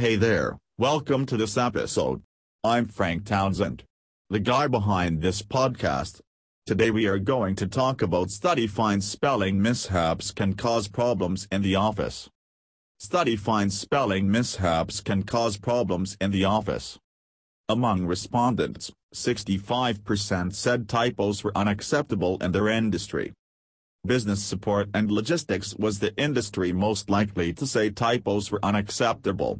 Hey there, welcome to this episode. I'm Frank Townsend, the guy behind this podcast. Today we are going to talk about study finds spelling mishaps can cause problems in the office. Study finds spelling mishaps can cause problems in the office. Among respondents, 65% said typos were unacceptable in their industry. Business support and logistics was the industry most likely to say typos were unacceptable.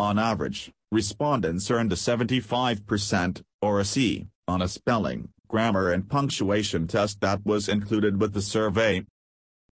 On average, respondents earned a 75%, or a C, on a spelling, grammar and punctuation test that was included with the survey.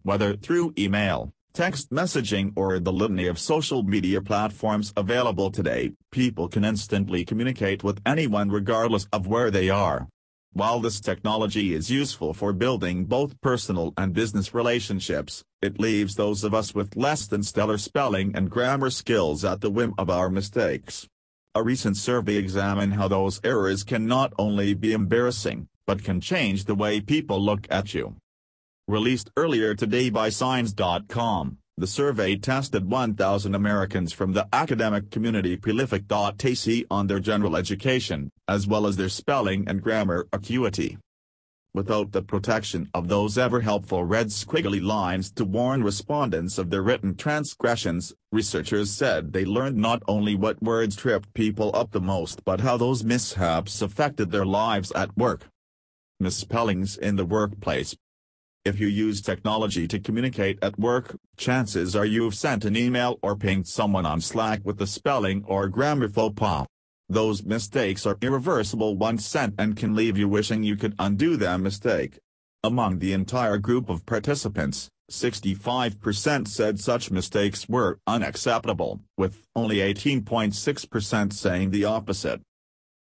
Whether through email, text messaging or the litany of social media platforms available today, people can instantly communicate with anyone regardless of where they are. While this technology is useful for building both personal and business relationships, it leaves those of us with less than stellar spelling and grammar skills at the whim of our mistakes. A recent survey examined how those errors can not only be embarrassing, but can change the way people look at you. Released earlier today by Signs.com, the survey tested 1,000 Americans from the academic community prolific.ac on their general education, as well as their spelling and grammar acuity. Without the protection of those ever helpful red squiggly lines to warn respondents of their written transgressions, researchers said they learned not only what words tripped people up the most but how those mishaps affected their lives at work. Misspellings in the workplace if you use technology to communicate at work, chances are you've sent an email or pinged someone on Slack with a spelling or grammar faux pas. Those mistakes are irreversible once sent and can leave you wishing you could undo that mistake. Among the entire group of participants, 65% said such mistakes were unacceptable, with only 18.6% saying the opposite.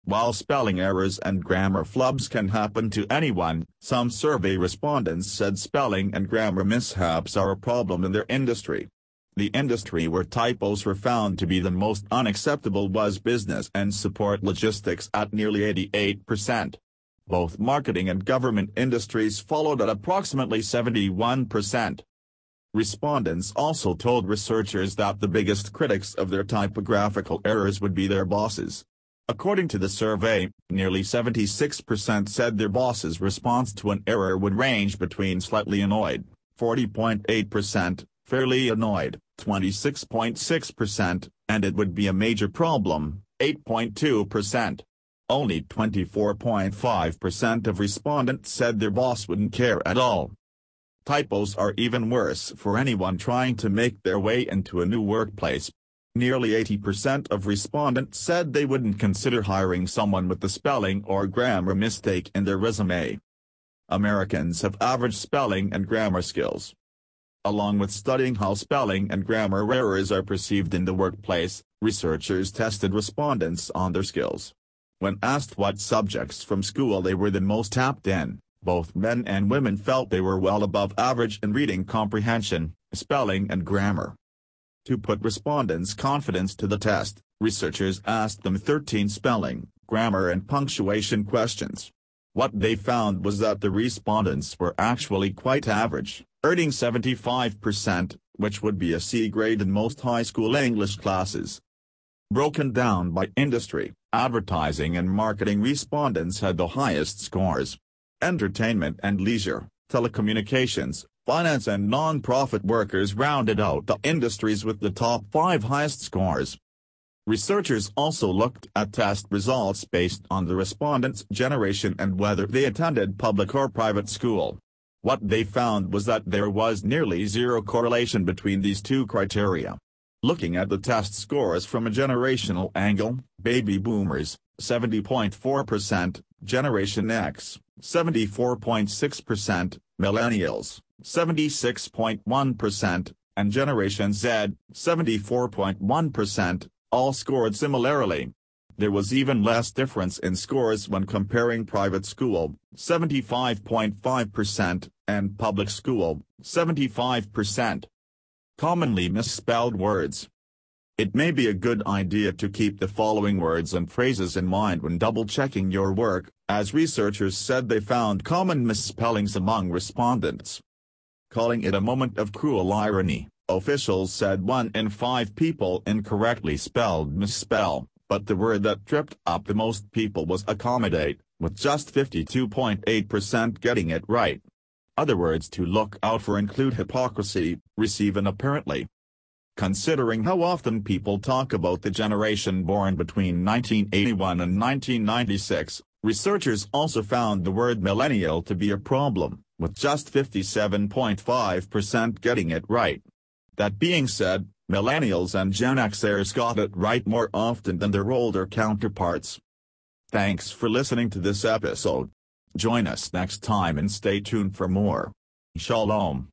While spelling errors and grammar flubs can happen to anyone, some survey respondents said spelling and grammar mishaps are a problem in their industry. The industry where typos were found to be the most unacceptable was business and support logistics at nearly 88%. Both marketing and government industries followed at approximately 71%. Respondents also told researchers that the biggest critics of their typographical errors would be their bosses. According to the survey, nearly 76% said their boss's response to an error would range between slightly annoyed, 40.8%, fairly annoyed, 26.6%, and it would be a major problem, 8.2%. Only 24.5% of respondents said their boss wouldn't care at all. Typos are even worse for anyone trying to make their way into a new workplace. Nearly 80% of respondents said they wouldn't consider hiring someone with a spelling or grammar mistake in their resume. Americans have average spelling and grammar skills. Along with studying how spelling and grammar errors are perceived in the workplace, researchers tested respondents on their skills. When asked what subjects from school they were the most tapped in, both men and women felt they were well above average in reading comprehension, spelling and grammar. To put respondents' confidence to the test, researchers asked them 13 spelling, grammar and punctuation questions. What they found was that the respondents were actually quite average, earning 75%, which would be a C grade in most high school English classes. Broken down by industry, advertising and marketing respondents had the highest scores. Entertainment and leisure, telecommunications, finance and non-profit workers rounded out the industries with the top five highest scores. Researchers also looked at test results based on the respondents' generation and whether they attended public or private school. What they found was that there was nearly zero correlation between these two criteria. Looking at the test scores from a generational angle, baby boomers, 70.4%, Generation X, 74.6%, millennials, 76.1%, and Generation Z, 74.1%, all scored similarly. There was even less difference in scores when comparing private school, 75.5%, and public school, 75%. Commonly misspelled words. It may be a good idea to keep the following words and phrases in mind when double-checking your work, as researchers said they found common misspellings among respondents calling it a moment of cruel irony. Officials said one in five people incorrectly spelled misspell, but the word that tripped up the most people was accommodate, with just 52.8% getting it right. Other words to look out for include hypocrisy, receive and apparently. Considering how often people talk about the generation born between 1981 and 1996, researchers also found the word millennial to be a problem, with just 57.5% getting it right. That being said, millennials and Gen Xers got it right more often than their older counterparts. Thanks for listening to this episode. Join us next time and stay tuned for more. Shalom.